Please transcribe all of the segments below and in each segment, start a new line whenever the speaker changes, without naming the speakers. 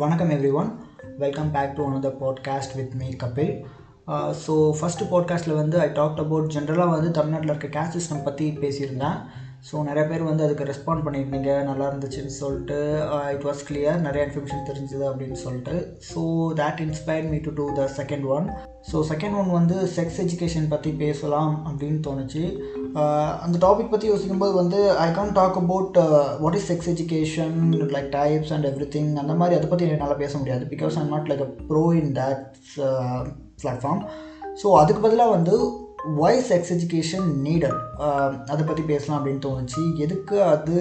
வணக்கம் everyone welcome back to another podcast with me Kapil so first பாட்காஸ்ட்டில் வந்து ஐ talked about ஜென்ரலாக வந்து தமிழ்நாட்டில் இருக்க கேஸ்ட் சிஸ்டம் பற்றி பேசியிருந்தேன். ஸோ நிறைய பேர் வந்து அதுக்கு ரெஸ்பாண்ட் பண்ணியிருந்தீங்க. நல்லா இருந்துச்சுன்னு சொல்லிட்டு இட் வாஸ் கிளியர் நிறைய இன்ஃபர்மேஷன் தெரிஞ்சுது அப்படின்னு சொல்லிட்டு. So that inspire me to do the second one so second one வந்து செக்ஸ் எஜுகேஷன் பற்றி பேசலாம் அப்படின்னு தோணுச்சு. அந்த டாபிக் பற்றி யோசிக்கும்போது வந்து I can talk about what is sex education like types and everything அந்த மாதிரி அதை பற்றி என்னால் பேச முடியாது. Because I'm not like a pro in that platform so அதுக்கு பதிலாக வந்து ஒய் செக்ஸ் எஜுகேஷன் நீடட் அதை பற்றி பேசலாம் அப்படின்னு தோணுச்சு. எதுக்கு அது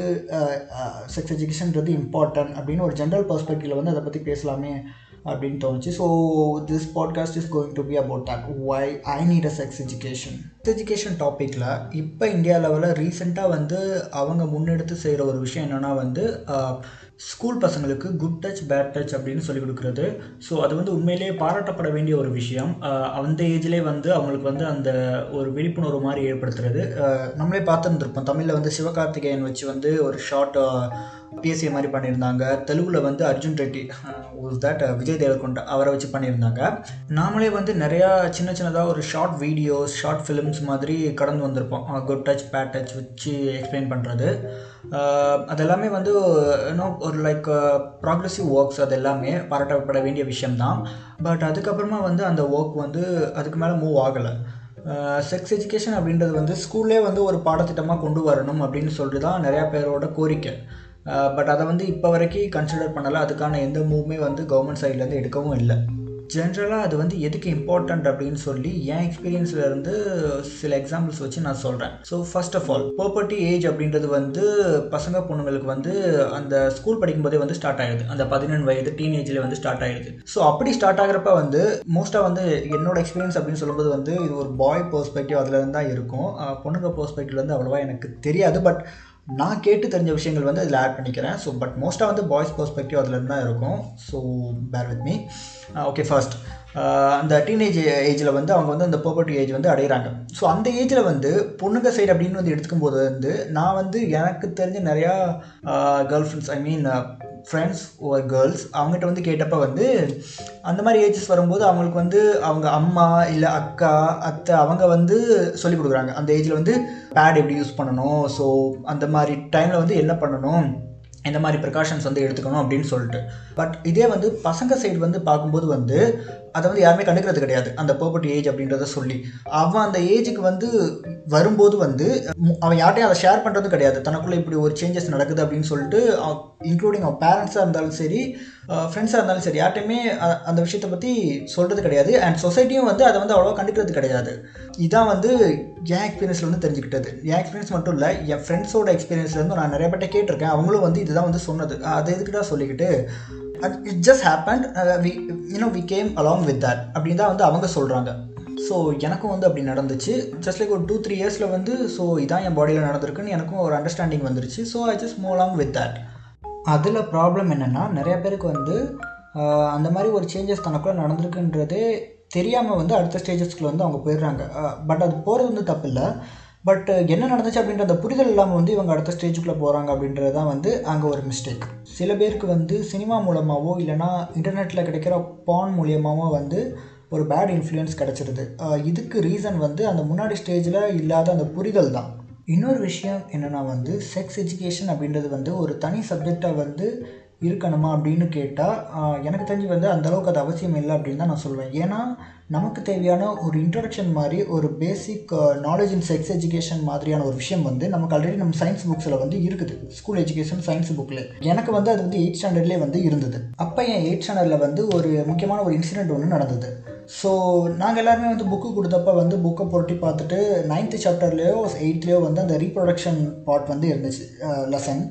செக்ஸ் எஜுகேஷன்றது இம்பார்ட்டன்ட் அப்படின்னு ஒரு ஜென்ரல் பர்ஸ்பெக்டிவில் வந்து அதை பற்றி பேசலாமே. அப்படின்னு தோணுச்சு. So this podcast is going to be about that why I need a sex education sex education டாப்பிக்கில் இப்போ இந்தியா லெவலில் ரீசெண்டாக வந்து அவங்க முன்னெடுத்து செய்கிற ஒரு விஷயம் என்னென்னா வந்து ஸ்கூல் பசங்களுக்கு குட் டச் பேட் டச் அப்படின்னு சொல்லி கொடுக்குறது. ஸோ அது வந்து உண்மையிலேயே பாராட்டப்பட வேண்டிய ஒரு விஷயம். அந்த ஏஜ்லேயே வந்து அவங்களுக்கு வந்து அந்த ஒரு விழிப்புணர்வு மாதிரி ஏற்படுத்துறது. நம்மளே பார்த்துருந்துருப்போம். தமிழில் வந்து சிவகார்த்திகேயன் வச்சு வந்து ஒரு ஷார்ட் பேசிய மாதிரி பண்ணியிருந்தாங்க. தெலுங்கில் வந்து Arjun Reddy uh, that uh, Vijay Devarakonda அவரை வச்சு பண்ணியிருந்தாங்க. நாமளே வந்து நிறையா சின்ன சின்னதாக ஒரு ஷார்ட் வீடியோஸ் ஷார்ட் ஃபிலிம்ஸ் மாதிரி கடந்து வந்திருப்போம். குட் டச் பேட் டச் வச்சு எக்ஸ்பிளைன் பண்ணுறது uh, அதெல்லாமே வந்து இன்னும் ஒரு லைக் ப்ராக்ரெசிவ் ஒர்க்ஸ் அது எல்லாமே பாராட்டப்பட வேண்டிய விஷயம்தான். பட் அதுக்கப்புறமா வந்து அந்த ஒர்க் வந்து அதுக்கு மேலே மூவ் ஆகலை. செக்ஸ் எஜுகேஷன் அப்படின்றது வந்து ஸ்கூல்லே வந்து ஒரு பாடத்திட்டமாக கொண்டு வரணும் அப்படின்னு சொல்லிட்டு தான் நிறையா பேரோட கோரிக்கை. பட் அதை வந்து இப்போ வரைக்கும் கன்சிடர் பண்ணலை. அதுக்கான எந்த மூவுமே வந்து கவர்மெண்ட் சைட்லேருந்து எடுக்கவும் இல்லை. ஜென்ரலாக அது வந்து எதுக்கு இம்பார்ட்டண்ட் அப்படின்னு சொல்லி என் எக்ஸ்பீரியன்ஸில் இருந்து சில எக்ஸாம்பிள்ஸ் வச்சு நான் சொல்கிறேன் so first of all property age அப்படின்றது வந்து பசங்க பொண்ணுங்களுக்கு வந்து அந்த ஸ்கூல் படிக்கும்போதே வந்து ஸ்டார்ட் ஆகிடுது அந்த பதினெண்டு வயது டீனேஜில் வந்து ஸ்டார்ட் ஆகிடுது ஸோ அப்படி ஸ்டார்ட் ஆகிறப்ப வந்து மோஸ்ட்டாக வந்து என்னோட எக்ஸ்பீரியன்ஸ் அப்படின்னு சொல்லும்போது வந்து இது ஒரு பாய் பெர்ஸ்பெக்டிவ் அதுலேருந்து தான் இருக்கும். பொண்ணுங்க பர்ஸ்பெக்டிவ்லேருந்து அவ்வளோவா எனக்கு தெரியாது. பட் நான் கேட்டு தெரிஞ்ச விஷயங்கள் வந்து அதில் ஆட் பண்ணிக்கிறேன். ஸோ பட் மோஸ்ட்டாக வந்து பாய்ஸ் பர்ஸ்பெக்டிவ் அதுலேருந்து தான் இருக்கும். So bear with me okay first அந்த டீனேஜ் ஏஜில் வந்து அவங்க வந்து அந்த பர்பர்ட்டி ஏஜ் வந்து அடைகிறாங்க ஸோ அந்த ஏஜில் வந்து பொண்ணுங்க சைடு அப்படின்னு வந்து எடுத்துக்கும் போது வந்து நான் வந்து எனக்கு தெரிஞ்ச நிறையா girl friends I mean friends ஒரு கேர்ள்ஸ் அவங்ககிட்ட வந்து கேட்டப்போ வந்து அந்த மாதிரி ஏஜஸ் வரும்போது அவங்களுக்கு வந்து அவங்க அம்மா இல்லை அக்கா அத்தை அவங்க வந்து சொல்லி கொடுக்குறாங்க. அந்த ஏஜில் வந்து பேட் எப்படி யூஸ் பண்ணணும்? ஸோ அந்த மாதிரி டைமில் வந்து என்ன பண்ணணும்? இந்த மாதிரி ப்ரிகாஷன்ஸ் வந்து எடுத்துக்கணும் அப்படின்னு சொல்லிட்டு. பட் இதே வந்து பசங்க சைடு வந்து பார்க்கும்போது வந்து அதை வந்து யாருமே கண்டுக்கிறது கிடையாது. அந்த பர்பர்ட்டி ஏஜ் அப்படின்றத சொல்லி. அவன் அந்த ஏஜுக்கு வந்து வரும்போது வந்து அவன் யார்ட்டையும் அதை ஷேர் பண்ணுறதும் கிடையாது. தனக்குள்ளே இப்படி ஒரு சேஞ்சஸ் நடக்குது அப்படின்னு சொல்லிட்டு இன்க்ளூடிங் அவன் பேரண்ட்ஸாக இருந்தாலும் சரி ஃப்ரெண்ட்ஸாக இருந்தாலும் சரி யார்ட்டையுமே அந்த விஷயத்தை பற்றி சொல்கிறது கிடையாது. அண்ட் சொசைட்டியும் வந்து அதை வந்து அவ்வளோவா கண்டுக்கிறது கிடையாது. இதான் வந்து என் எக்ஸ்பீரியன்ஸில் வந்து தெரிஞ்சுக்கிட்டது. என் எக்ஸ்பீரியன்ஸ் மட்டும் இல்லை என் ஃப்ரெண்ட்ஸோட எக்ஸ்பீரியன்ஸ்லேருந்து நான் நிறைய பேர்ட்ட கேட்டிருக்கேன். அவங்களும் வந்து இதுதான் வந்து சொன்னது. அதை எதுக்கிட்ட சொல்லிக்கிட்டு it just happen we you know we came along with that அப்படின்னு தான் வந்து அவங்க சொல்கிறாங்க ஸோ எனக்கும் வந்து அப்படி நடந்துச்சு. ஜஸ்ட் லைக் ஒரு டூ த்ரீ இயர்ஸில் வந்து ஸோ இதான் என் பாடியில் நடந்திருக்குன்னு எனக்கும் ஒரு அண்டர்ஸ்டாண்டிங் வந்துருச்சு. So I just move along with that அதில் ப்ராப்ளம் என்னென்னா நிறைய பேருக்கு வந்து அந்த மாதிரி ஒரு சேஞ்சஸ் தனக்குள்ளே நடந்திருக்குன்றதே தெரியாமல் வந்து அடுத்த ஸ்டேஜஸ்க்குள்ள வந்து அவங்க போயிடுறாங்க. பட் அது போகிறது வந்து தப்பு இல்லை பட் uh, என்ன நடந்துச்சு அப்படின்ற அந்த புரிதல் இல்லாமல் வந்து இவங்க அடுத்த ஸ்டேஜுக்குள்ளே போகிறாங்க அப்படின்றது தான் வந்து அங்கே ஒரு மிஸ்டேக் சில பேருக்கு வந்து சினிமா மூலமாகவோ இல்லைனா இன்டர்நெட்டில் கிடைக்கிற பான் மூலியமாகவோ வந்து ஒரு பேட் இன்ஃப்ளூயன்ஸ் கிடச்சிருது. Uh, இதுக்கு ரீசன் வந்து அந்த முன்னாடி ஸ்டேஜில் இல்லாத அந்த புரிதல் தான். இன்னொரு விஷயம் என்னென்னா வந்து செக்ஸ் எஜுகேஷன் அப்படின்றது வந்து ஒரு தனி சப்ஜெக்டாக வந்து இருக்கணுமா அப்படின்னு கேட்டால் எனக்கு தெரிஞ்சு வந்து அந்தளவுக்கு அது அவசியம் இல்லை அப்படின்னு தான் நான் சொல்லுவேன் ஏன்னா நமக்கு தேவையான ஒரு இன்ட்ரடக்ஷன் மாதிரி ஒரு basic knowledge in sex education மாதிரியான ஒரு விஷயம் வந்து நமக்கு ஆல்ரெடி நம்ம சயின்ஸ் புக்ஸில் வந்து இருக்குது. ஸ்கூல் எஜுகேஷன் சயின்ஸ் புக்கில் எனக்கு வந்து அது வந்து எயிட் ஸ்டாண்டர்ட்லேயே வந்து இருந்தது. அப்போ என் எயிட் ஸ்டாண்டர்டில் வந்து ஒரு முக்கியமான ஒரு இன்சிடென்ட் ஒன்று நடந்தது. ஸோ நாங்கள் எல்லாருமே வந்து புக்கு கொடுத்தப்ப வந்து புக்கை புரட்டி பார்த்துட்டு நைன்த்து சாப்டர்லேயோ எயிட்லேயோ வந்து அந்த ரீப்ரொடக்ஷன் பார்ட் வந்து இருந்துச்சு லெசன்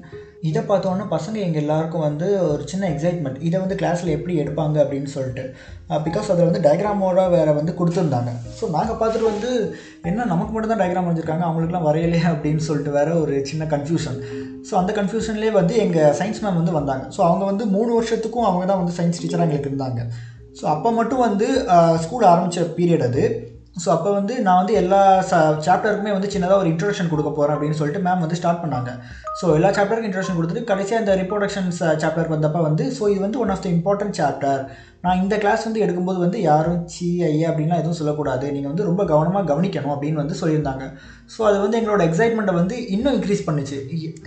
இதை பார்த்தோன்னே பசங்க எங்கள் எல்லாருக்கும் வந்து ஒரு சின்ன எக்ஸைட்மெண்ட் இதை வந்து கிளாஸில் எப்படி எடுப்பாங்க அப்படின்னு சொல்லிட்டு. பிகாஸ் அதில் வந்து டயக்ராமோட வேறு வந்து கொடுத்துருந்தாங்க. ஸோ நாங்கள் பார்த்துட்டு வந்து என்ன நமக்கு மட்டும் தான் டயக்ராம் வரைஞ்சிருக்காங்க? அவங்களுக்குலாம் வரையலையே? அப்படின்னு சொல்லிட்டு வேறு ஒரு சின்ன கன்ஃபியூஷன் ஸோ அந்த கன்ஃபியூஷன்லேயே வந்து எங்கள் சயின்ஸ் மேம் வந்து வந்தாங்க. ஸோ அவங்க வந்து மூணு வருஷத்துக்கும் அவங்க தான் வந்து சயின்ஸ் டீச்சராக எங்களுக்கு இருந்தாங்க. ஸோ அப்போ மட்டும் வந்து ஸ்கூல் ஆரம்பித்த பீரியட் அது. ஸோ அப்போ வந்து நான் வந்து எல்லா ச சாப்டருக்குமே வந்து சின்னதாக ஒரு இன்ட்ரொடக்ஷன் கொடுக்க போகிறேன் அப்படின்னு சொல்லிட்டு மேம் வந்து ஸ்டார்ட் பண்ணாங்க. ஸோ எல்லா சாப்டருக்கும் இன்ட்ரொடக்ஷன் கொடுத்துட்டு கடைசியாக இந்த ரிப்ரொடக்ஷன்ஸ் சாப்டருக்கு வந்தப்போ வந்து ஸோ இது வந்து one of the important chapter நான் இந்த கிளாஸ் வந்து எடுக்கும்போது வந்து யாரும் சி ஐயா அப்படின்லாம் எதுவும் சொல்லக்கூடாது. நீங்கள் வந்து ரொம்ப கவனமாக கவனிக்கணும் அப்படின்னு வந்து சொல்லியிருந்தாங்க. ஸோ அது வந்து எங்களோட எக்ஸைட்மெண்ட்டை வந்து இன்னும் இன்க்ரீஸ் பண்ணுச்சு.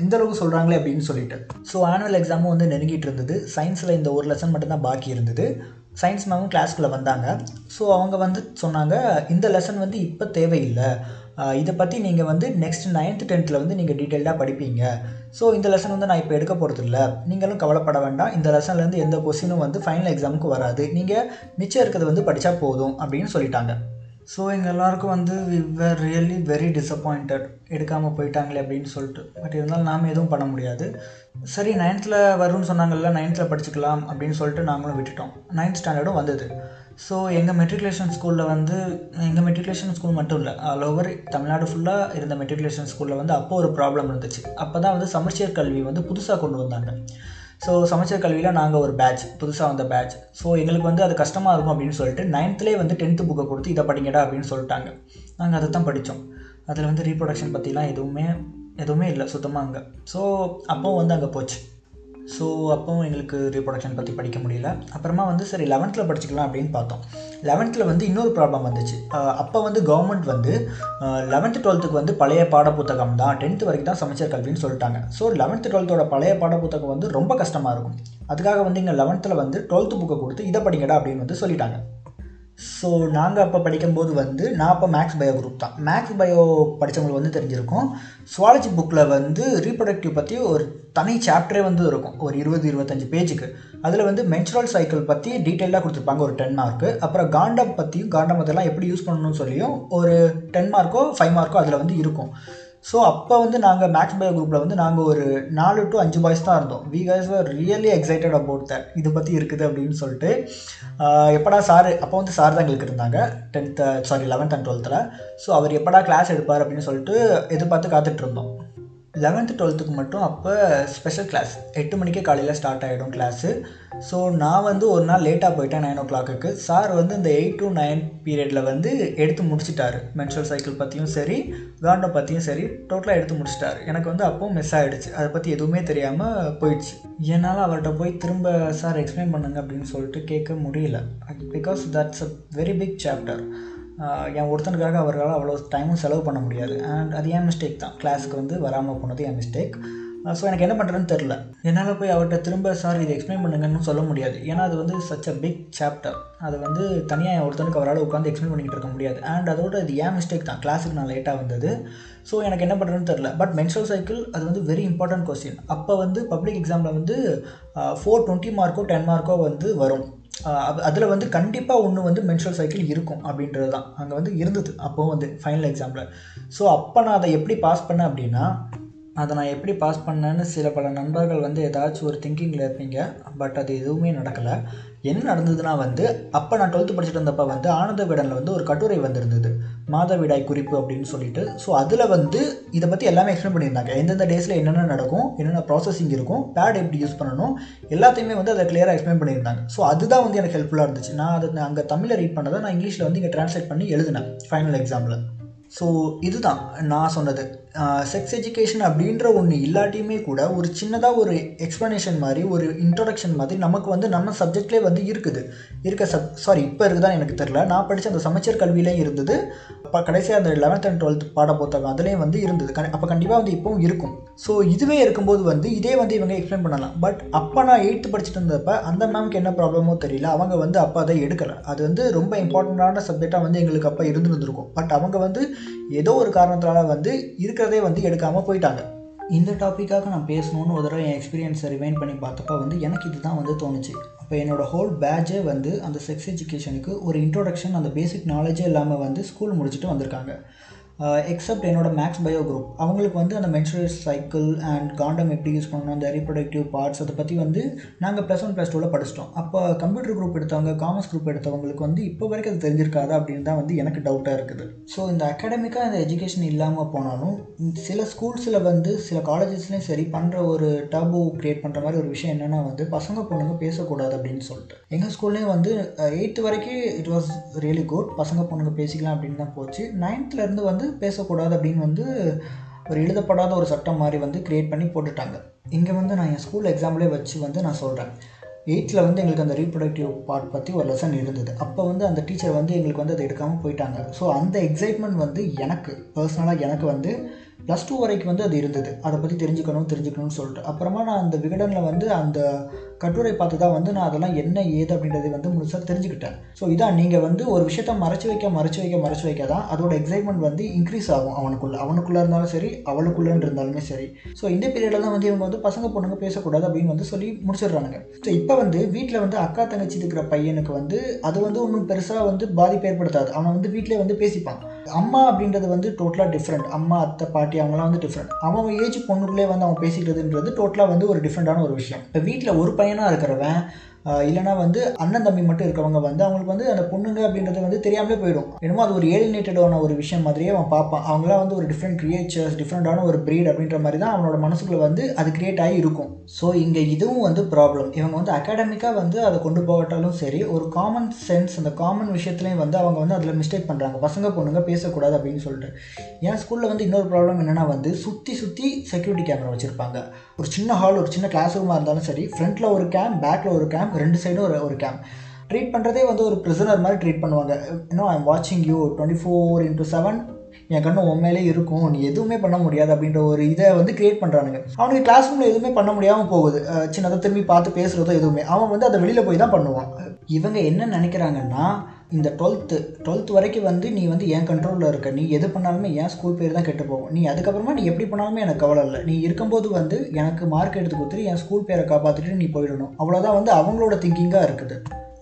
இந்த அளவுக்கு சொல்கிறாங்களே அப்படின்னு சொல்லிட்டு. ஸோ ஆனுவல் எக்ஸாமும் வந்து நெருங்கிட்டு இருந்தது. சயின்ஸில் இந்த ஒரு லெசன் மட்டும்தான் பாக்கி இருந்தது. சயின்ஸ் மேமும் கிளாஸ்க்குள்ளே வந்தாங்க. ஸோ அவங்க வந்து சொன்னாங்க இந்த லெசன் வந்து இப்போ தேவையில்லை. இதை பற்றி நீங்கள் வந்து நெக்ஸ்ட் நைன்த்து டென்த்தில் வந்து நீங்கள் டீட்டெயில்டாக படிப்பீங்க. ஸோ இந்த லெசன் வந்து நான் இப்போ எடுக்க போகிறது இல்லை நீங்களும் கவலைப்பட வேண்டாம். இந்த லெசன்லேருந்து எந்த கொஸ்டினும் வந்து ஃபைனல் எக்ஸாமுக்கு வராது. நீங்கள் மிச்சம் இருக்கிறது வந்து படித்தா போதும் அப்படின்னு சொல்லிட்டாங்க. ஸோ எங்கள் எல்லாருக்கும் வந்து we were really very disappointed எடுக்காமல் போயிட்டாங்களே அப்படின்னு சொல்லிட்டு. பட் இருந்தாலும் நாம் எதுவும் பண்ண முடியாது. சரி நைன்த்தில் வரும்னு சொன்னாங்கல்ல நைன்த்தில் படிச்சுக்கலாம் அப்படின்னு சொல்லிட்டு நாங்களும் விட்டுட்டோம். நைன்த் ஸ்டாண்டர்டும் வந்தது. ஸோ எங்கள் மெட்ரிகுலேஷன் ஸ்கூலில் வந்து எங்கள் மெட்ரிகுலேஷன் ஸ்கூல் மட்டும் இல்லை ஆல் ஓவர் தமிழ்நாடு ஃபுல்லாக இருந்த மெட்ரிகுலேஷன் ஸ்கூலில் வந்து அப்போ ஒரு ப்ராப்ளம் இருந்துச்சு. அப்போ தான் வந்து சமச்சீர் கல்வி வந்து புதுசாக கொண்டு வந்தாங்க. ஸோ சமச்சீர் கல்வியில் நாங்கள் ஒரு பேட்ச் புதுசாக வந்த பேட்ச் ஸோ எங்களுக்கு வந்து அது கஷ்டமாக இருக்கும் அப்படின்னு சொல்லிட்டு நைன்த்துலேயே வந்து டென்த்து புக்கை கொடுத்து இதை படிங்கடா அப்படின்னு சொல்லிட்டாங்க. நாங்கள் அதை தான் படித்தோம் அதில் வந்து ரீப்ரொடக்ஷன் பற்றிலாம் எதுவுமே எதுவுமே இல்லை சுத்தமாக அங்கே. ஸோ அப்போ வந்து அங்கே போச்சு. ஸோ அப்போவும் எங்களுக்கு ரீப்ரொடக்ஷன் பற்றி படிக்க முடியல. அப்புறமா வந்து சரி லெவன்த்தில் படிச்சுக்கலாம் அப்படின்னு பார்த்தோம். லெவன்த்தில் வந்து இன்னொரு ப்ராப்ளம் வந்துச்சு. அப்போ வந்து கவர்மெண்ட் வந்து லெவன்த்து டுவெல்த்துக்கு வந்து பழைய பாடப்புத்தகம் தான். டென்த்து வரைக்கும் தான் சமைச்சர் கல்வின்னு சொல்லிட்டாங்க. ஸோ லெவன்த்து டுவெல்த்தோட பழைய பாடப்புத்தகம் வந்து ரொம்ப கஷ்டமாக இருக்கும். அதுக்காக வந்து இங்கே லெவன்த்தில் வந்து டுவெல்த்து புக்கை கொடுத்து இதை படிங்கடா அப்படின்னு வந்து சொல்லிட்டாங்க. ஸோ நாங்கள் அப்போ படிக்கும்போது வந்து நான் அப்போ மேக்ஸ் பயோ குரூப் தான். மேக்ஸ் பயோ படித்தவங்களுக்கு வந்து தெரிஞ்சிருக்கும். சுவாலஜி புக்கில் வந்து ரீப்ரொடக்டிவ் பற்றி ஒரு தனி சாப்டரே வந்து இருக்கும். ஒரு இருபது இருபத்தஞ்சு பேஜுக்கு அதில் வந்து மென்சுரல் சைக்கிள் பற்றி டீட்டெயிலாக கொடுத்துருப்பாங்க. ஒரு டென் மார்க்கு அப்புறம் காண்டம் பற்றியும் காண்டம் அதெல்லாம் எப்படி யூஸ் பண்ணணும்னு சொல்லியும் ஒரு டென் மார்க்கோ ஃபைவ் மார்க்கோ அதில் வந்து இருக்கும். ஸோ அப்போ வந்து நாங்கள் மேக்ஸ் பயோ குரூப்பில் வந்து நாங்கள் ஒரு நாலு டு அஞ்சு பாய்ஸ் தான் இருந்தோம். We guys were really excited about that இது பற்றி இருக்குது அப்படின்னு சொல்லிட்டு எப்படா சார் அப்போ வந்து சார் தான் எங்களுக்கு இருந்தாங்க. டென்த்து சாரி லெவன்த் அண்ட் டுவெல்த்தில் ஸோ அவர் எப்படா கிளாஸ் எடுப்பார் அப்படின்னு சொல்லிட்டு எதிர்பார்த்து காத்துட்ருந்தோம் லெவன்த்து டுவெல்த்துக்கு மட்டும் அப்போ ஸ்பெஷல் கிளாஸ் எட்டு மணிக்கே காலையில் ஸ்டார்ட் ஆகிடும் கிளாஸு ஸோ நான் வந்து ஒரு நாள் லேட்டாக போயிட்டேன் நைன் ஓ கிளாக்குக்கு சார் வந்து இந்த எயிட் டு நைன் பீரியடில் வந்து எடுத்து முடிச்சிட்டாரு. மென்சுரல் சைக்கிள் பற்றியும் சரி காண்டோ பற்றியும் சரி டோட்டலாக எடுத்து முடிச்சிட்டாரு. எனக்கு வந்து அப்பவும் மிஸ் ஆகிடுச்சு அதை பற்றி எதுவுமே தெரியாமல் போயிடுச்சு. என்னால் அவர்கிட்ட போய் திரும்ப சார் எக்ஸ்பிளைன் பண்ணுங்க அப்படின்னு சொல்லிட்டு கேட்க முடியல. Because that's a very big chapter என் ஒருத்தனுக்காக அவர்களால் அவ்வளோ டைமும் செலவு பண்ண முடியாது. அண்ட் அது என் மிஸ்டேக் தான். கிளாஸுக்கு வந்து வராமல் போனது என் மிஸ்டேக் ஸோ எனக்கு என்ன பண்ணுறதுன்னு தெரில என்னால் போய் அவர்கிட்ட திரும்ப சார் இதை எக்ஸ்பிளைன் பண்ணுங்கன்னு சொல்ல முடியாது. ஏன்னா அது வந்து சச் அ பிக் சாப்டர் அது வந்து தனியாக என் ஒருத்தனுக்கு அவரால் உட்காந்து எக்ஸ்பிளைன் பண்ணிக்கிட்டு இருக்க முடியாது. அண்ட் அதோட இது ஏன் மிஸ்டேக் தான். கிளாஸுக்கு நான் லேட்டாக வந்தது. ஸோ எனக்கு என்ன பண்ணுறதுன்னு தெரில பட் மென்சுரல் சைக்கிள் அது வந்து வெரி இம்பார்ட்டன்ட் கொஸ்டின் அப்போ வந்து பப்ளிக் எக்ஸாமில் வந்து ஃபோர் டுவெண்ட்டி மார்க்கோ டென் மார்க்கோ வந்து வரும். அதில் வந்து கண்டிப்பாக ஒன்று வந்து மென்ஸ்ட்ரல் சைக்கிள் இருக்கும் அப்படின்றது தான் அங்கே வந்து இருந்தது. அப்போது வந்து ஃபைனல் எக்ஸாமில் ஸோ அப்போ நான் அதை எப்படி பாஸ் பண்ணேன் அப்படின்னா அதை நான் எப்படி பாஸ் பண்ணேன்னு சில பல நண்பர்கள் வந்து ஏதாச்சும் ஒரு திங்கிங்கில் இருப்பீங்க. பட் அது எதுவுமே நடக்கலை. என்ன நடந்ததுன்னா வந்து அப்போ நான் டுவெல்த்து படிச்சுட்டு இருந்தப்போ வந்து ஆனந்த விடனில் வந்து ஒரு கட்டுரை வந்திருந்தது. மாதவிடாய் குறிப்பு அப்படின்னு சொல்லிட்டு. ஸோ அதில் வந்து இதை பற்றி எல்லாமே எக்ஸ்பிளைன் பண்ணியிருந்தாங்க. எந்தெந்த டேஸில் என்னென்ன நடக்கும் என்னென்ன ப்ராசஸிங் இருக்கும் பேட் எப்படி யூஸ் பண்ணணும் எல்லாத்தையுமே வந்து அதை கிளியராக எக்ஸ்பிளைன் பண்ணியிருந்தாங்க. ஸோ அதுதான் வந்து எனக்கு ஹெல்ப்ஃபுல்லாக இருந்துச்சு. நான் அதை அங்கே தமிழில் ரீட் பண்ணதை நான் இங்கிலீஷில் வந்து இங்கே ட்ரான்ஸ்லேட் பண்ணி எழுதினேன் ஃபைனல் எக்ஸாமில் ஸோ இதுதான் நான் சொன்னது. செக்ஸ் எஜுகேஷன் அப்படின்ற ஒன்று இல்லாட்டியுமே கூட ஒரு சின்னதாக ஒரு எக்ஸ்ப்ளனேஷன் மாதிரி ஒரு இன்ட்ரொடக்ஷன் மாதிரி நமக்கு வந்து நம்ம சப்ஜெக்ட்லேயே வந்து இருக்குது. இருக்க சப் சாரி இப்போ இருக்குதான்னு எனக்கு தெரில நான் படித்த அந்த சமச்சீர் கல்வியிலையும் இருந்தது. அப்போ கடைசியாக அந்த லெவன்த் அண்ட் டுவெல்த் பாட புத்தகம் அதுலேயும் வந்து இருந்தது. கண் அப்போ கண்டிப்பாக வந்து இப்போவும் இருக்கும். ஸோ இதுவே இருக்கும்போது வந்து இதே வந்து இவங்க எக்ஸ்பிளைன் பண்ணலாம். பட் அப்போ நான் எயித்து படிச்சுட்டு இருந்தப்ப அந்த மேம்க்கு என்ன ப்ராப்ளமோ தெரியல. அவங்க வந்து அப்போ அதை எடுக்கலை. அது வந்து ரொம்ப இம்பார்ட்டண்ட்டான சப்ஜெக்டாக வந்து எங்களுக்கு அப்போ இருந்துருந்துருக்கும். பட் அவங்க வந்து ஏதோ ஒரு காரணத்தினால வந்து இருக்கிறதே வந்து எடுக்காமல் போயிட்டாங்க. இந்த டாப்பிக்காக நான் பேசணும்னு ஒரு தடவை என் எக்ஸ்பீரியன்ஸை ரிவைன் பண்ணி பார்த்தப்ப வந்து எனக்கு இதுதான் வந்து தோணுச்சு. அப்போ என்னோட ஹோல் பேட்சே வந்து அந்த செக்ஸ் எஜுகேஷனுக்கு ஒரு இன்ட்ரோடக்ஷன் அந்த பேசிக் நாலேஜே இல்லாமல் வந்து ஸ்கூல் முடிச்சுட்டு வந்திருக்காங்க. Uh, எக்ஸப்ட் என்னோட மேக்ஸ் பயோ குரூப் அவங்களுக்கு வந்து அந்த மென்சுரல் சைக்கிள் அண்ட் காண்டம் எப்படி யூஸ் பண்ணணும் அந்த ரீப்ரொடக்டிவ் பார்ட்ஸ் அதை பற்றி வந்து நாங்கள் ப்ளஸ் ஒன் ப்ளஸ் டூவில் படிச்சிட்டோம். அப்போ கம்ப்யூட்டர் குரூப் எடுத்தவங்க காமர்ஸ் குரூப் எடுத்தவங்களுக்கு வந்து இப்போ வரைக்கும் அது தெரிஞ்சிருக்காதா அப்படின்னு தான் வந்து எனக்கு டவுட்டாக இருக்குது. ஸோ இந்த அகாடமிக்காக இந்த எஜுகேஷன் இல்லாமல் போனாலும் சில ஸ்கூல்ஸில் வந்து சில காலேஜஸ்லேயும் சரி பண்ணுற ஒரு டபு க்ரியேட் பண்ணுற மாதிரி ஒரு விஷயம் என்னென்னா வந்து பசங்க பொண்ணுங்க பேசக்கூடாது அப்படின்னு சொல்லிட்டு. எங்கள் ஸ்கூல்லேயும் வந்து uh, எயித்து வரைக்கும் இட் வாஸ் ரியலி குட் பசங்க பொண்ணுங்க பேசிக்கலாம் அப்படின்னு தான் போச்சு. நைன்த்துலேருந்து வந்து பேசக்கூடாது அப்படின்னு வந்து ஒரு எழுதப்படாத ஒரு சட்டம் மாதிரி வந்து க்ரியேட் பண்ணி போட்டுட்டாங்க. இங்கே வந்து நான் என் ஸ்கூல் எக்ஸாம்பிளே வச்சு வந்து நான் சொல்கிறேன் எயித்தில் வந்து எங்களுக்கு அந்த ரீப்ரொடக்டிவ் பார்ட் பற்றி ஒரு லெசன் இருந்தது. அப்போ வந்து அந்த டீச்சர் வந்து எங்களுக்கு வந்து அதை எடுக்காமல் போயிட்டாங்க. ஸோ அந்த எக்ஸைட்மெண்ட் வந்து எனக்கு பர்சனலாக எனக்கு வந்து ப்ளஸ் டூ வரைக்கும் வந்து அது இருந்தது. அதை பற்றி தெரிஞ்சுக்கணும் தெரிஞ்சுக்கணும்னு சொல்லிட்டு. அப்புறமா நான் அந்த விகடனில் வந்து அந்த கட்டுரை பார்த்து தான் வந்து நான் அதெல்லாம் என்ன ஏது அப்படின்றத வந்து முழுசாக தெரிஞ்சுக்கிட்டேன். ஸோ இதான் நீங்கள் வந்து ஒரு விஷயத்த மறைச்சு வைக்க மறைச்சு வைக்க மறைச்சு வைக்க தான் அதோட எக்ஸைட்மெண்ட் வந்து இன்க்ரீஸ் ஆகும் அவனுக்குள்ள. அவனுக்குள்ளே இருந்தாலும் சரி அவளுக்குள்ளன்னு இருந்தாலுமே சரி. ஸோ இந்த பீரியடில் தான் வந்து இவங்க வந்து பசங்க பொண்ணுங்க பேசக்கூடாது அப்படின்னு வந்து சொல்லி முடிச்சிடுறானுங்க. ஸோ இப்போ வந்து வீட்டில் வந்து அக்கா தங்கச்சி இருக்கிற பையனுக்கு வந்து அது வந்து ஒன்றும் பெருசாக வந்து பாதிப்பு ஏற்படுத்தாது. அவன் வந்து வீட்டிலே வந்து பேசிப்பான். அம்மா அப்படின்றது வந்து டோட்டலாக டிஃப்ரெண்ட் அம்மா அத்தை பாட்டி அவங்களாம் வந்து டிஃப்ரெண்ட் அவங்க ஏஜ் பொண்ணுக்குள்ளே வந்து அவன் பேசிக்கிறதுன்றது டோட்டலாக வந்து ஒரு டிஃப்ரெண்ட்டான ஒரு விஷயம். இப்போ வீட்டில் ஒரு பையனாக இருக்கிறவன் இல்லைனா வந்து அண்ணன் தம்பி மட்டும் இருக்கவங்க வந்து அவங்களுக்கு வந்து அந்த பொண்ணுங்க அப்படின்றது வந்து தெரியாமலே போயிடும். என்னமோ அது ஒரு ஏலினேட்டடான ஒரு விஷயம் மாதிரியே அவன் பார்ப்பான். அவங்களாம் வந்து ஒரு டிஃப்ரெண்ட் கிரியேச்சர்ஸ் டிஃப்ரெண்ட்டான ஒரு ப்ரீட் அப்படின்ற மாதிரி தான் அவனோட மனசுக்குள்ள வந்து அது கிரியேட் ஆகி இருக்கும். ஸோ இங்கே இதுவும் வந்து ப்ராப்ளம் இவங்க வந்து அகாடமிக்காக வந்து அதை கொண்டு போகட்டாலும் சரி ஒரு காமன் சென்ஸ் அந்த காமன் விஷயத்துலையும் வந்து அவங்க வந்து அதில் மிஸ்டேக் பண்ணுறாங்க பசங்க பொண்ணுங்க பேசக்கூடாது அப்படின்னு சொல்லிட்டு. என் ஸ்கூலில் வந்து இன்னொரு ப்ராப்ளம் என்னென்னா வந்து சுற்றி சுற்றி செக்யூரிட்டி கேமரா வச்சுருப்பாங்க. ஒரு சின்ன ஹால் ஒரு சின்ன கிளாஸ் ரூமாக இருந்தாலும் சரி ஃப்ரண்ட்டில் ஒரு கேம் பேக்கில் ஒரு கேம் ரெண்டு சைடும் ஒரு ஒரு கேம் ட்ரீட் பண்ணுறதே வந்து ஒரு ப்ரிசனர் மாதிரி ட்ரீட் பண்ணுவாங்க. இன்னும் ஐம் வாட்சிங் you twenty four into seven என் கண்ணு உண்மையிலே இருக்கும். நீ எதுவுமே பண்ண முடியாது அப்படின்ற ஒரு இதை வந்து கிரியேட் பண்ணுறானுங்க அவனுக்கு கிளாஸ் ரூமில் எதுவுமே பண்ண முடியாமல் போகுது. சின்னதாக திரும்பி பார்த்து பேசுகிறதோ எதுவுமே. அவன் வந்து அதை வெளியில் போய் தான் பண்ணுவான். இவங்க என்ன நினைக்கிறாங்கன்னா இந்த டுவெல்த்து டுவெல்த் வரைக்கும் வந்து நீ வந்து என் கண்ட்ரோலில் இருக்க. நீ எது பண்ணாலுமே என் ஸ்கூல் பேர் தான் கெட்டு போகும். நீ அதுக்கப்புறமா நீ எப்படி பண்ணாலுமே எனக்கு கவலை இல்லை. நீ இருக்கும்போது வந்து எனக்கு மார்க் எடுத்து கொடுத்துட்டு என் ஸ்கூல் பேரை காப்பாற்றிட்டு நீ போயிடணும். அவ்வளோதான் வந்து அவங்களோட திங்கிங்காக இருக்குது.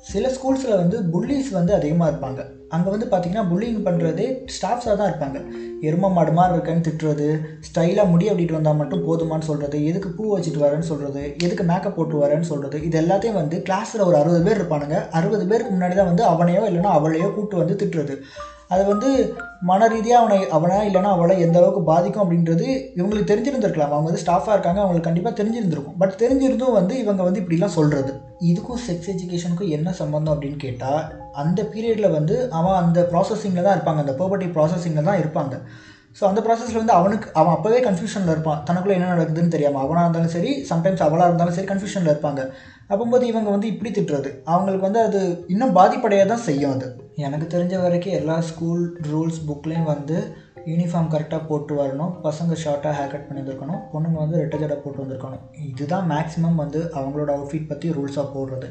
சில ஸ்கூல்ஸில் வந்து புல்லிஸ் வந்து அதிகமாக இருப்பாங்க. அங்கே வந்து பார்த்திங்கன்னா புல்லிங் பண்ணுறதே ஸ்டாஃப்ஸாக தான் இருப்பாங்க. எரும மாடு மாதிரி இருக்கேன்னு திட்டுறது ஸ்டைலாக முடி அப்படிட்டு வந்தால் மட்டும் போதுமான்னு சொல்கிறது எதுக்கு பூ வச்சுட்டு வரேன்னு சொல்கிறது எதுக்கு மேக்கப் போட்டு வரேன்னு சொல்கிறது இது எல்லாத்தையும் வந்து கிளாஸில் ஒரு அறுபது பேர் இருப்பானுங்க. அறுபது பேருக்கு முன்னாடி தான் வந்து அவனையோ இல்லைனா அவளையோ கூப்பிட்டு வந்து திட்டுறது. அது வந்து மன ரீதியாக அவனை அவனை இல்லைனா அவளை எந்த அளவுக்கு பாதிக்கும் அப்படின்றது இவங்களுக்கு தெரிஞ்சிருந்திருக்கலாம். அவங்க வந்து ஸ்டாஃபாக இருக்காங்க அவங்களுக்கு கண்டிப்பாக தெரிஞ்சிருந்திருக்கும். பட் தெரிஞ்சிருந்தும் வந்து இவங்க வந்து இப்படிலாம் சொல்கிறது இதுக்கும் செக்ஸ் எஜுகேஷனுக்கும் என்ன சம்மந்தம் அப்படின்னு கேட்டால் அந்த பீரியடில் வந்து அவன் அந்த ப்ராசஸிங்கில் தான் இருப்பாங்க. அந்த ப்ராப்பர்ட்டி ப்ராசஸிங்கில் தான் இருப்பாங்க. ஸோ அந்த ப்ராசஸில் வந்து அவனுக்கு அவன் அப்போவே கன்ஃபியூஷனில் இருப்பான். தனக்குள்ளே என்ன நடக்குதுன்னு தெரியாமல் அவனாக இருந்தாலும் சரி சம்டைம்ஸ் அவளாக இருந்தாலும் சரி கன்ஃபியூஷனில் இருப்பாங்க. அப்போது இவங்க வந்து இப்படி திட்டுறது. அவங்களுக்கு வந்து அது இன்னும் பாதிப்படைய தான் செய்யும் அது. எனக்கு தெரிஞ்ச வரைக்கும் எல்லா ஸ்கூல் ரூல்ஸ் புக்லேயும் வந்து யூனிஃபார்ம் கரெக்டாக போட்டு வரணும். பசங்க ஷார்ட்டாக ஹேர் கட் பண்ணி வந்திருக்கணும். பொண்ணுங்க வந்து ரெட்டை ஜடை போட்டு வந்திருக்கணும். இதுதான் மேக்ஸிமம் வந்து அவங்களோட அவுட்ஃபிட் பற்றி ரூல்ஸாக போடுறது.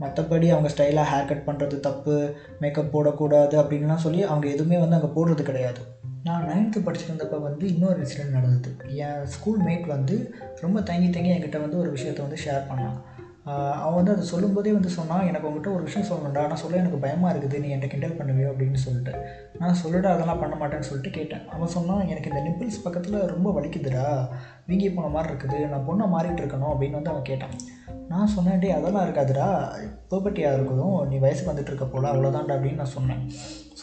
மற்றபடி அவங்க ஸ்டைலாக ஹேர் கட் பண்ணுறது தப்பு மேக்கப் போடக்கூடாது அப்படின்லாம் சொல்லி அவங்க எதுவுமே வந்து அங்கே போடுறது கிடையாது. நான் நைன்த்து படிச்சிருந்தப்போ வந்து இன்னொரு இன்சிடென்ட் நடந்தது. என் ஸ்கூல் மேட் வந்து ரொம்ப தங்கி தங்கி என்கிட்ட வந்து ஒரு விஷயத்த வந்து ஷேர் பண்ணான். அவன் வந்து அதை சொல்லும்போதே வந்து சொன்னான் எனக்கு உங்கள்கிட்ட ஒரு விஷயம் சொல்லணும்டா. ஆனால் சொல்ல எனக்கு பயமாக இருக்குது. நீ என்கிட்ட கிண்டல் பண்ணுவியோ? அப்படின்னு சொல்லிட்டு. நான் சொல்லிட்டு அதெல்லாம் பண்ண மாட்டேன்னு சொல்லிட்டு கேட்டேன். அவன் சொன்னான் எனக்கு இந்த நிப்பிள்ஸ் பக்கத்தில் ரொம்ப வலிக்குதுடா. வீங்கி போன மாதிரி இருக்குது. நான் பொண்ணை மாறிட்டு இருக்கணும். அப்படின்னு வந்து அவன் கேட்டான். நான் சொன்னேன் டே அதெல்லாம் இருக்காதுடா. பேர்பட்டியாக இருக்கதும் நீ வயசுக்கு வந்துட்டு இருக்க போல. அவ்வளோதான்டா அப்படின்னு நான் சொன்னேன்.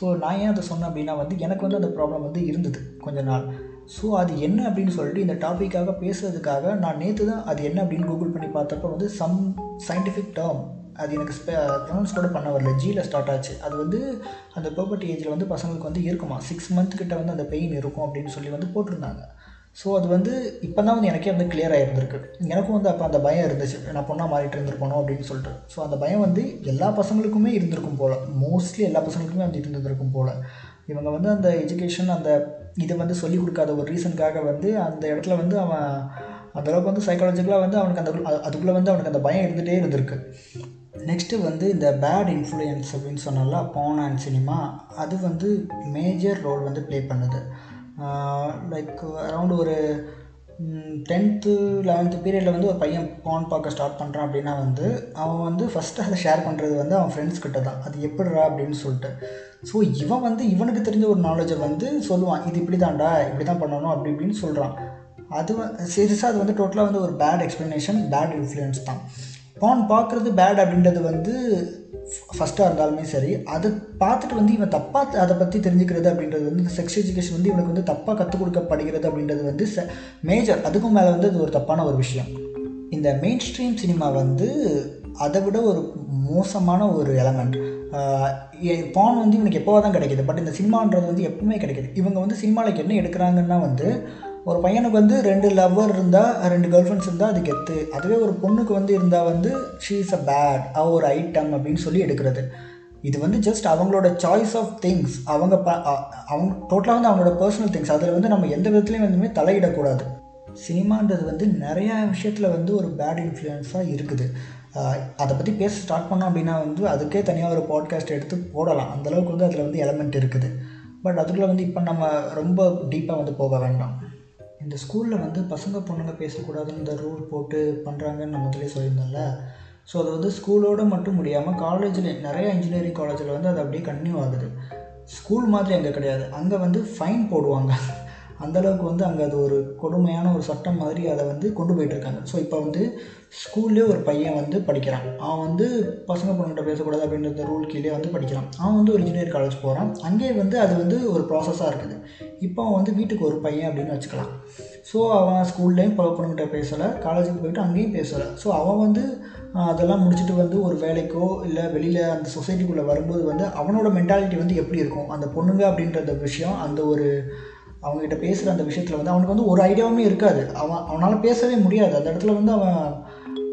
ஸோ நான் ஏன் அதை சொன்னேன் அப்படின்னா வந்து எனக்கு வந்து அந்த ப்ராப்ளம் வந்து இருந்தது கொஞ்ச நாள். ஸோ அது என்ன அப்படின்னு சொல்லிட்டு இந்த டாப்பிக்காக பேசுகிறதுக்காக நான் நேற்று தான் அது என்ன அப்படின்னு கூகுள் பண்ணி பார்த்தப்போ வந்து சம் சயின்டிஃபிக் டேர்ம் அது எனக்கு ஸ்பெ ப்ரொனவுன்ஸ் கூட பண்ண வரல. ஜியில் ஸ்டார்ட் ஆச்சு. அது வந்து அந்த ப்ராப்பர்ட்டி ஏஜில் வந்து பசங்களுக்கு வந்து இருக்குமா? சிக்ஸ் மந்த் கிட்ட வந்து அந்த பெயின் இருக்கும் அப்படின்னு சொல்லி வந்து போட்டிருந்தாங்க. ஸோ அது வந்து இப்போ தான் வந்து எனக்கே வந்து கிளியர் ஆகிருந்திருக்கு எனக்கும் வந்து அப்போ அந்த பயம் இருந்துச்சு. நான் பொண்ணாக மாறிட்டு இருந்திருக்கணும் அப்படின்னு சொல்லிட்டு. ஸோ அந்த பயம் வந்து எல்லா பசங்களுக்குமே இருந்திருக்கும் போல். மோஸ்ட்லி எல்லா பசங்களுக்குமே வந்து இருந்திருக்கும் போல். இவங்க வந்து அந்த எஜுகேஷன் அந்த இதை வந்து சொல்லிக் கொடுக்காத ஒரு ரீசனுக்காக வந்து அந்த இடத்துல வந்து அவன் அந்தளவுக்கு வந்து சைக்காலஜிக்கலாக வந்து அவனுக்கு அந்த அதுக்குள்ளே வந்து அவனுக்கு அந்த பயம் இருந்துகிட்டே இருந்திருக்கு. நெக்ஸ்ட்டு வந்து இந்த பேட் இன்ஃப்ளூயன்ஸ் அப்படின்னு சொன்னால போன் அண்ட் சினிமா அது வந்து மேஜர் ரோல் வந்து ப்ளே பண்ணுது. லைக் அரவுண்ட் ஒரு டென்த்து லெவன்த்து பீரியடில் வந்து ஒரு பையன் போன் பார்க்க ஸ்டார்ட் பண்ணுறான் அப்படின்னா வந்து அவன் வந்து ஃபஸ்ட்டு அதை ஷேர் பண்ணுறது வந்து அவன் ஃப்ரெண்ட்ஸ் கிட்ட தான் அது எப்படிரா அப்படின்னு சொல்லிட்டு. ஸோ இவன் வந்து இவனுக்கு தெரிஞ்ச ஒரு நாலேஜை வந்து சொல்லுவான் இது இப்படி தான்டா இப்படி தான் பண்ணணும் அப்படி இப்படின்னு சொல்கிறான் அது சீரியஸாக அது வந்து டோட்டலாக வந்து ஒரு பேட் எக்ஸ்ப்ளனேஷன் பேட் இன்ஃப்ளூயன்ஸ் தான். பான் பார்க்குறது பேட் அப்படின்றது வந்து ஃபஸ்ட்டாக இருந்தாலுமே சரி அதை பார்த்துட்டு வந்து இவன் தப்பாக அதை பற்றி தெரிஞ்சுக்கிறது அப்படின்றது வந்து இந்த செக்ஸ் எஜுகேஷன் வந்து இவனுக்கு வந்து தப்பாக கற்றுக் கொடுக்கப்படுகிறது அப்படின்றது வந்து ச மேஜர் அதுக்கும் மேலே வந்து அது ஒரு தப்பான ஒரு விஷயம். இந்த மெயின் ஸ்ட்ரீம் சினிமா வந்து அதை விட ஒரு மோசமான ஒரு எலமெண்ட் பான் வந்து இவனுக்கு எப்போவா தான் கிடைக்கிது பட் இந்த சினிமான்றது வந்து எப்பவுமே கிடைக்கிது. இவங்க வந்து சினிமாவில் என்ன எடுக்கிறாங்கன்னா வந்து ஒரு பையனுக்கு வந்து ரெண்டு லவ்வர் இருந்தால் ரெண்டு கேர்ள் ஃப்ரெண்ட்ஸ் இருந்தால் அது கெத்து. அதுவே ஒரு பொண்ணுக்கு வந்து இருந்தால் வந்து ஷீ இஸ் அ பேட் அவ ஒரு ஐட்டம் அப்படின்னு சொல்லி எடுக்கிறது. இது வந்து ஜஸ்ட் அவங்களோட சாய்ஸ் ஆஃப் திங்ஸ் அவங்க ப அவங்க டோட்டலாக வந்து அவங்களோட பர்சனல் திங்ஸ் அதில் வந்து நம்ம எந்த விதத்துலையும் வந்துமே தலையிடக்கூடாது. சினிமான்றது வந்து நிறையா விஷயத்தில் வந்து ஒரு பேட் இன்ஃப்ளூயன்ஸாக இருக்குது. அதை பற்றி பேச ஸ்டார்ட் பண்ணோம் அப்படின்னா வந்து அதுக்கே தனியாக ஒரு பாட்காஸ்ட் எடுத்து போடலாம். அந்தளவுக்கு வந்து அதில் வந்து எலமெண்ட் இருக்குது. பட் அதுக்குள்ளே வந்து இப்போ நம்ம ரொம்ப டீப்பாக வந்து போக வேண்டாம். இந்த ஸ்கூலில் வந்து பசங்க பொண்ணுங்க பேசக்கூடாதுன்னு இந்த ரூல் போட்டு பண்ணுறாங்கன்னு நான் முதலே சொல்லியிருந்தேன்ல ஸோ அது வந்து ஸ்கூலோடு மட்டும் முடியாமல் காலேஜில் நிறைய இன்ஜினியரிங் காலேஜில் வந்து அது அப்படியே கன்டினியூ ஆகுது. ஸ்கூல் மாதிரி அங்கே கிடையாது. அங்கே வந்து ஃபைன் போடுவாங்க. அந்தளவுக்கு வந்து அங்கே அது ஒரு கொடுமையான ஒரு சட்டம் மாதிரி அதை வந்து கொண்டு போயிட்டுருக்காங்க. ஸோ இப்போ வந்து ஸ்கூல்லேயே ஒரு பையன் வந்து படிக்கிறான். அவன் வந்து பசங்க பொண்ணுகிட்ட பேசக்கூடாது அப்படின்ற ரூல் கீழே வந்து படிக்கிறான். அவன் வந்து ஒரு இன்ஜினியர் காலேஜ் போகிறான் அங்கேயே வந்து அது வந்து ஒரு ப்ராசஸாக இருக்குது. இப்போ அவன் வந்து வீட்டுக்கு ஒரு பையன் அப்படின்னு வச்சுக்கலாம். ஸோ அவன் ஸ்கூல்லேயும் பொண்ணுகிட்ட பேசலை காலேஜுக்கு போயிட்டு அங்கேயும் பேசலை. ஸோ அவன் வந்து அதெல்லாம் முடிச்சுட்டு வந்து ஒரு வேலைக்கோ இல்லை வெளியில் அந்த சொசைட்டிக்குள்ளே வரும்போது வந்து அவனோட மென்டாலிட்டி வந்து எப்படி இருக்கும்? அந்த பொண்ணுங்க அப்படின்றத விஷயம் அந்த ஒரு அவங்ககிட்ட பேசுகிற அந்த விஷயத்தில் வந்து அவனுக்கு வந்து ஒரு ஐடியாவுமே இருக்காது. அவன் அவனால் பேசவே முடியாது. அந்த இடத்துல வந்து அவன்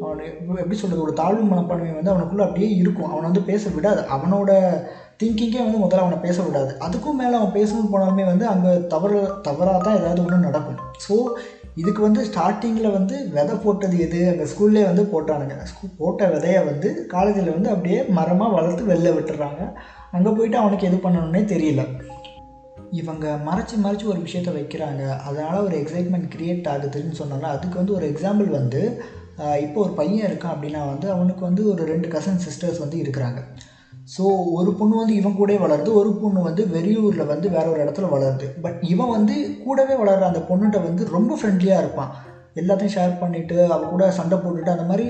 அவன் எப்படி சொல்கிறது ஒரு தாழ்வு மனப்பான்மை வந்து அவனுக்குள்ளே அப்படியே இருக்கும். அவனை வந்து பேச விடாது. அவனோட திங்கிங்கே வந்து முதல்ல அவனை பேச விடாது. அதுக்கும் மேலே அவன் பேசணும்னு போனாலுமே வந்து அங்கே தவறு தவறாக தான் ஏதாவது ஒன்று நடக்கும். ஸோ இதுக்கு வந்து ஸ்டார்டிங்கில் வந்து விதை போட்டது எது? அங்கே ஸ்கூல்லே வந்து போட்டானுங்க. ஸ்கூல் போட்ட விதையை வந்து காலேஜில் வந்து அப்படியே மரமாக வளர்த்து வெளில விட்டுறாங்க. அங்கே போயிட்டு அவனுக்கு எது பண்ணணுன்னே தெரியல. இவங்க மறைச்சி மறைச்சி ஒரு விஷயத்த வைக்கிறாங்க. அதனால் ஒரு எக்ஸைட்மெண்ட் க்ரியேட் ஆகுதுன்னு சொன்னால அதுக்கு வந்து ஒரு எக்ஸாம்பிள் வந்து இப்போ ஒரு பையன் இருக்கான் அப்படின்னா வந்து அவனுக்கு வந்து ஒரு ரெண்டு கசன் சிஸ்டர்ஸ் வந்து இருக்கிறாங்க. ஸோ ஒரு பொண்ணு வந்து இவன் கூட வளருது ஒரு பொண்ணு வந்து வெளியூரில் வந்து வேற ஒரு இடத்துல வளருது. பட் இவன் வந்து கூடவே வளர்கிற அந்த பொண்ணுகிட்ட வந்து ரொம்ப ஃப்ரெண்ட்லியாக இருப்பான். எல்லாத்தையும் ஷேர் பண்ணிவிட்டு அவ கூட சண்டை போட்டுட்டு அந்த மாதிரி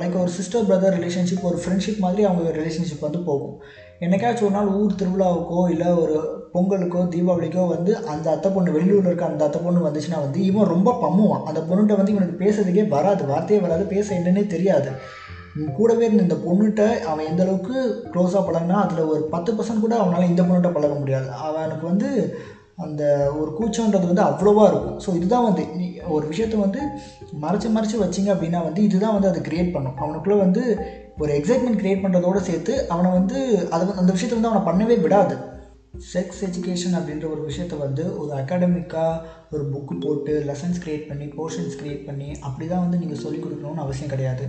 லைக் ஒரு சிஸ்டர் பிரதர் ரிலேஷன்ஷிப் ஒரு ஃப்ரெண்ட்ஷிப் மாதிரி அவங்க ரிலேஷன்ஷிப் வந்து போகும். என்னைக்காச்சும் ஒரு நாள் ஊர் திருவிழாவுக்கோ இல்லை ஒரு பொங்கலுக்கோ தீபாவளிக்கோ வந்து அந்த அத்தை பொண்ணு வெளியூரில் இருக்க அந்த அத்தை பொண்ணு வந்துச்சுன்னா வந்து இவன் ரொம்ப பம்முவான். அந்த பொண்ணுகிட்ட வந்து இவனுக்கு பேசுறதுக்கே வராது. வார்த்தையே வராது. பேச என்னன்னே தெரியாது. கூடவே இருந்த இந்த பொண்ணுகிட்ட அவன் எந்த அளவுக்கு க்ளோஸாக பழகினா அதில் ஒரு பத்து பர்சன்ட் கூட அவனால் இந்த பொண்ணுகிட்ட பழக முடியாது. அவனுக்கு வந்து அந்த ஒரு கூச்சன்றது வந்து அவ்வளோவா இருக்கும். ஸோ இதுதான் வந்து நீ ஒரு விஷயத்த வந்து மறைச்சி மறைச்சி வச்சிங்க அப்படின்னா வந்து இதுதான் வந்து அதை க்ரியேட் பண்ணும். அவனுக்குள்ளே வந்து ஒரு எக்ஸைட்மெண்ட் க்ரியேட் பண்ணுறதோடு சேர்த்து அவனை வந்து அதை அந்த விஷயத்தை வந்து அவனை பண்ணவே விடாது. செக்ஸ் எஜுகேஷன் அப்படின்ற ஒரு விஷயத்த வந்து ஒரு அகாடமிக்காக ஒரு புக்கு போட்டு லெசன்ஸ் க்ரியேட் பண்ணி போர்ஷன்ஸ் க்ரியேட் பண்ணி அப்படி தான் வந்து நீங்கள் சொல்லிக் கொடுக்கணும்னு அவசியம் கிடையாது.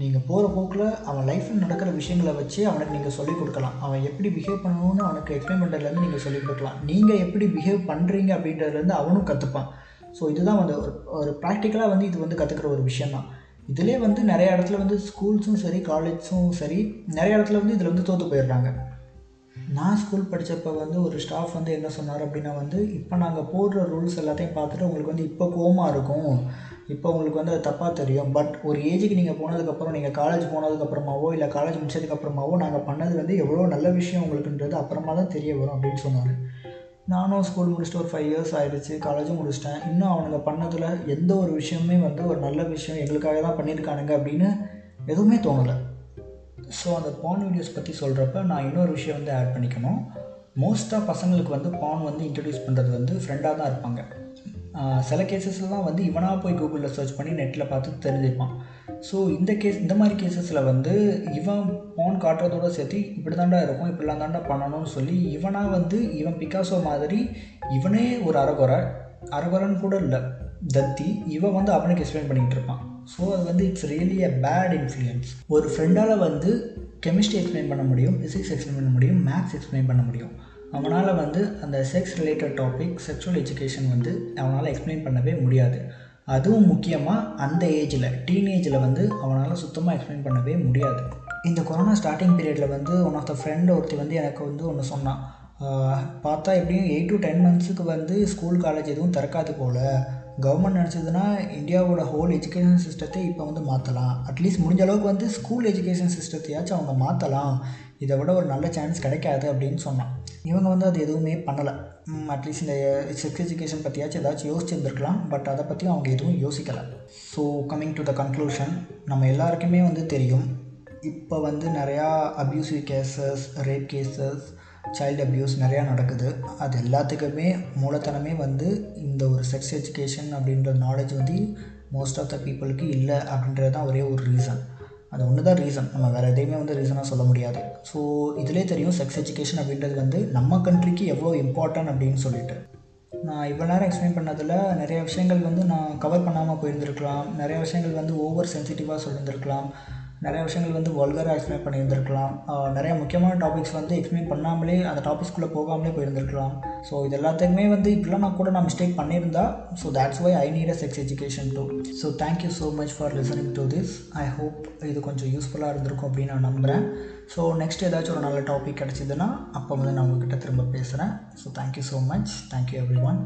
நீங்கள் போகிற போக்கில் அவன் லைஃப்பில் நடக்கிற விஷயங்களை வச்சு அவனுக்கு நீங்கள் சொல்லிக் கொடுக்கலாம். அவன் எப்படி பிஹேவ் பண்ணணும்னு அவனுக்கு எக்ஸ்பிளைன் பண்ணுறதுலேருந்து நீங்கள் சொல்லிக் கொடுக்கலாம். நீங்கள் எப்படி பிஹேவ் பண்ணுறீங்க அப்படின்றதுலேருந்து அவனும் கற்றுப்பான் ஸோ இதுதான் வந்து ஒரு ஒரு ப்ராக்டிக்கலாக வந்து இது வந்து கற்றுக்கிற ஒரு விஷயம் தான் இதிலே வந்து நிறைய இடத்துல வந்து ஸ்கூல்ஸும் சரி காலேஜ்ஸும் சரி நிறைய இடத்துல வந்து இதில் வந்து தோற்று போயிடுறாங்க. நான் ஸ்கூல் படிச்சப்போ வந்து ஒரு ஸ்டாஃப் வந்து என்ன சொன்னார் அப்படின்னா வந்து இப்போ நாங்கள் போடுற ரூல்ஸ் எல்லாத்தையும் பார்த்துட்டு உங்களுக்கு வந்து இப்போ கோமா இருக்கும். இப்போ உங்களுக்கு வந்து அது தப்பாக தெரியும். பட் ஒரு ஏஜுக்கு நீங்கள் போனதுக்கப்புறம் நீங்கள் காலேஜ் போனதுக்கப்புறமாவோ இல்லை காலேஜ் முடிச்சதுக்கப்புறமாவோ நாங்கள் பண்ணது வந்து எவ்வளோ நல்ல விஷயம் உங்களுக்குன்றது அப்புறமா தான் தெரிய வரும் அப்படின்னு சொன்னார். நானும் ஸ்கூல் முடிச்சுட்டு ஒரு ஃபைவ் இயர்ஸ் ஆகிடுச்சு காலேஜும் முடிச்சிட்டேன். இன்னும் அவனுங்க பண்ணதில் எந்த ஒரு விஷயமே வந்து ஒரு நல்ல விஷயம் எங்களுக்காக தான் பண்ணியிருக்கானுங்க அப்படின்னு எதுவுமே தோணலை. ஸோ அந்த பான் வீடியோஸ் பற்றி சொல்கிறப்ப நான் இன்னொரு விஷயம் வந்து ஆட் பண்ணிக்கணும். மோஸ்ட்டாக பசங்களுக்கு வந்து பான் வந்து இன்ட்ரடியூஸ் பண்ணுறது வந்து ஃப்ரெண்டாக தான் இருப்பாங்க. சில கேசஸ்லாம் வந்து இவனாக போய் கூகுளில் சர்ச் பண்ணி நெட்டில் பார்த்து தெரிஞ்சுப்பான். ஸோ இந்த கேஸ் இந்த மாதிரி கேசஸில் வந்து இவன் பான் காட்டுறதோட சேர்த்து இப்படி தாண்டா இருக்கும் இப்படிலாம் தாண்டா பண்ணணும்னு சொல்லி இவனாக வந்து இவன் பிகாசோ மாதிரி இவனே ஒரு அரகுரை அறகுறைன்னு கூட இல்லை தத்தி இவன் வந்து அவனுக்கு எக்ஸ்பிளைன் பண்ணிக்கிட்டு இருப்பான். ஸோ அது வந்து it's really a bad influence ஒரு ஃப்ரெண்டால் வந்து கெமிஸ்ட்ரி எக்ஸ்பிளைன் பண்ண முடியும் ஃபிசிக்ஸ் எக்ஸ்பிளைன் பண்ண முடியும் மேக்ஸ் எக்ஸ்பிளைன் பண்ண முடியும். அவனால் வந்து அந்த sex related topic sexual education வந்து அவனால் எக்ஸ்பிளைன் பண்ணவே முடியாது. அதுவும் முக்கியமாக அந்த ஏஜில் டீனேஜில் வந்து அவனால் சுத்தமாக எக்ஸ்பிளைன் பண்ணவே முடியாது. இந்த கொரோனா ஸ்டார்டிங் பீரியடில் வந்து ஒன் ஆஃப் த ஃப்ரெண்ட் ஒருத்தி வந்து எனக்கு வந்து ஒன்று சொன்னான் பார்த்தா எப்படியும் எயிட் டு டென் மந்த்ஸுக்கு வந்து ஸ்கூல் காலேஜ் எதுவும் திறக்காது போல். கவர்மெண்ட் நினச்சதுன்னா இந்தியாவோட ஹோல் எஜுகேஷன் சிஸ்டத்தை இப்போ வந்து மாற்றலாம் அட்லீஸ்ட் முடிஞ்ச அளவுக்கு வந்து ஸ்கூல் எஜுகேஷன் சிஸ்டத்தையாச்சும் அவங்க மாற்றலாம் இதை விட ஒரு நல்ல சான்ஸ் கிடைக்காது அப்படின்னு சொன்னான். இவங்க வந்து அது எதுவுமே பண்ணலை. அட்லீஸ்ட் இந்த செக்ஸ் எஜுகேஷன் பற்றியாச்சும் ஏதாச்சும் யோசிச்சுருந்துருக்கலாம். பட் அதை பற்றியும் அவங்க எதுவும் யோசிக்கலை. So coming to the conclusion நம்ம எல்லாருக்குமே வந்து தெரியும். இப்போ வந்து நிறையா abusive cases rape cases child abuse நிறையா நடக்குது. அது எல்லாத்துக்குமே மூலத்தனமே வந்து இந்த ஒரு செக்ஸ் எஜுகேஷன் அப்படின்ற நாலேஜ் வந்து மோஸ்ட் ஆஃப் த பீப்புளுக்கு இல்லை அப்படின்றது தான் ஒரே ஒரு ரீசன் அது ஒன்று தான் ரீசன் நம்ம வேறு எதையுமே வந்து ரீசனாக சொல்ல முடியாது. ஸோ இதிலே தெரியும் செக்ஸ் எஜுகேஷன் அப்படின்றது வந்து நம்ம கண்ட்ரிக்கு எவ்வளோ இம்பார்ட்டன்ட் அப்படின்னு சொல்லிட்டு. நான் இவ்வளோ நேரம் எக்ஸ்பிளைன் பண்ணதில் நிறைய விஷயங்கள் வந்து நான் கவர் பண்ணாமல் போயிருந்திருக்கலாம். நிறைய விஷயங்கள் வந்து ஓவர் சென்சிட்டிவாக சொல்லியிருந்திருக்கலாம். நிறைய விஷயங்கள் வந்து வல்கராக எக்ஸ்பிளைன் பண்ணியிருந்திருக்கலாம். நிறைய முக்கியமான டாபிக்ஸ் வந்து எக்ஸ்பிளைன் பண்ணாமலே அந்த டாபிக்ஸ்குள்ளே போகாமலே போயிருந்திருக்கலாம். ஸோ இது எல்லாத்துக்குமே வந்து இப்படிலாம் நான் கூட நான் மிஸ்டேக் பண்ணியிருந்தா so that's why I need a sex education too so thank you so much for listening to this I hope இது கொஞ்சம் யூஸ்ஃபுல்லாக இருந்திருக்கும் அப்படின்னு நான் நம்புகிறேன் ஸோ நெக்ஸ்ட் ஏதாச்சும் ஒரு நல்ல டாபிக் கிடச்சிதுன்னா அப்போ வந்து நான் உங்ககிட்ட திரும்ப பேசுகிறேன் so thank you so much thank you everyone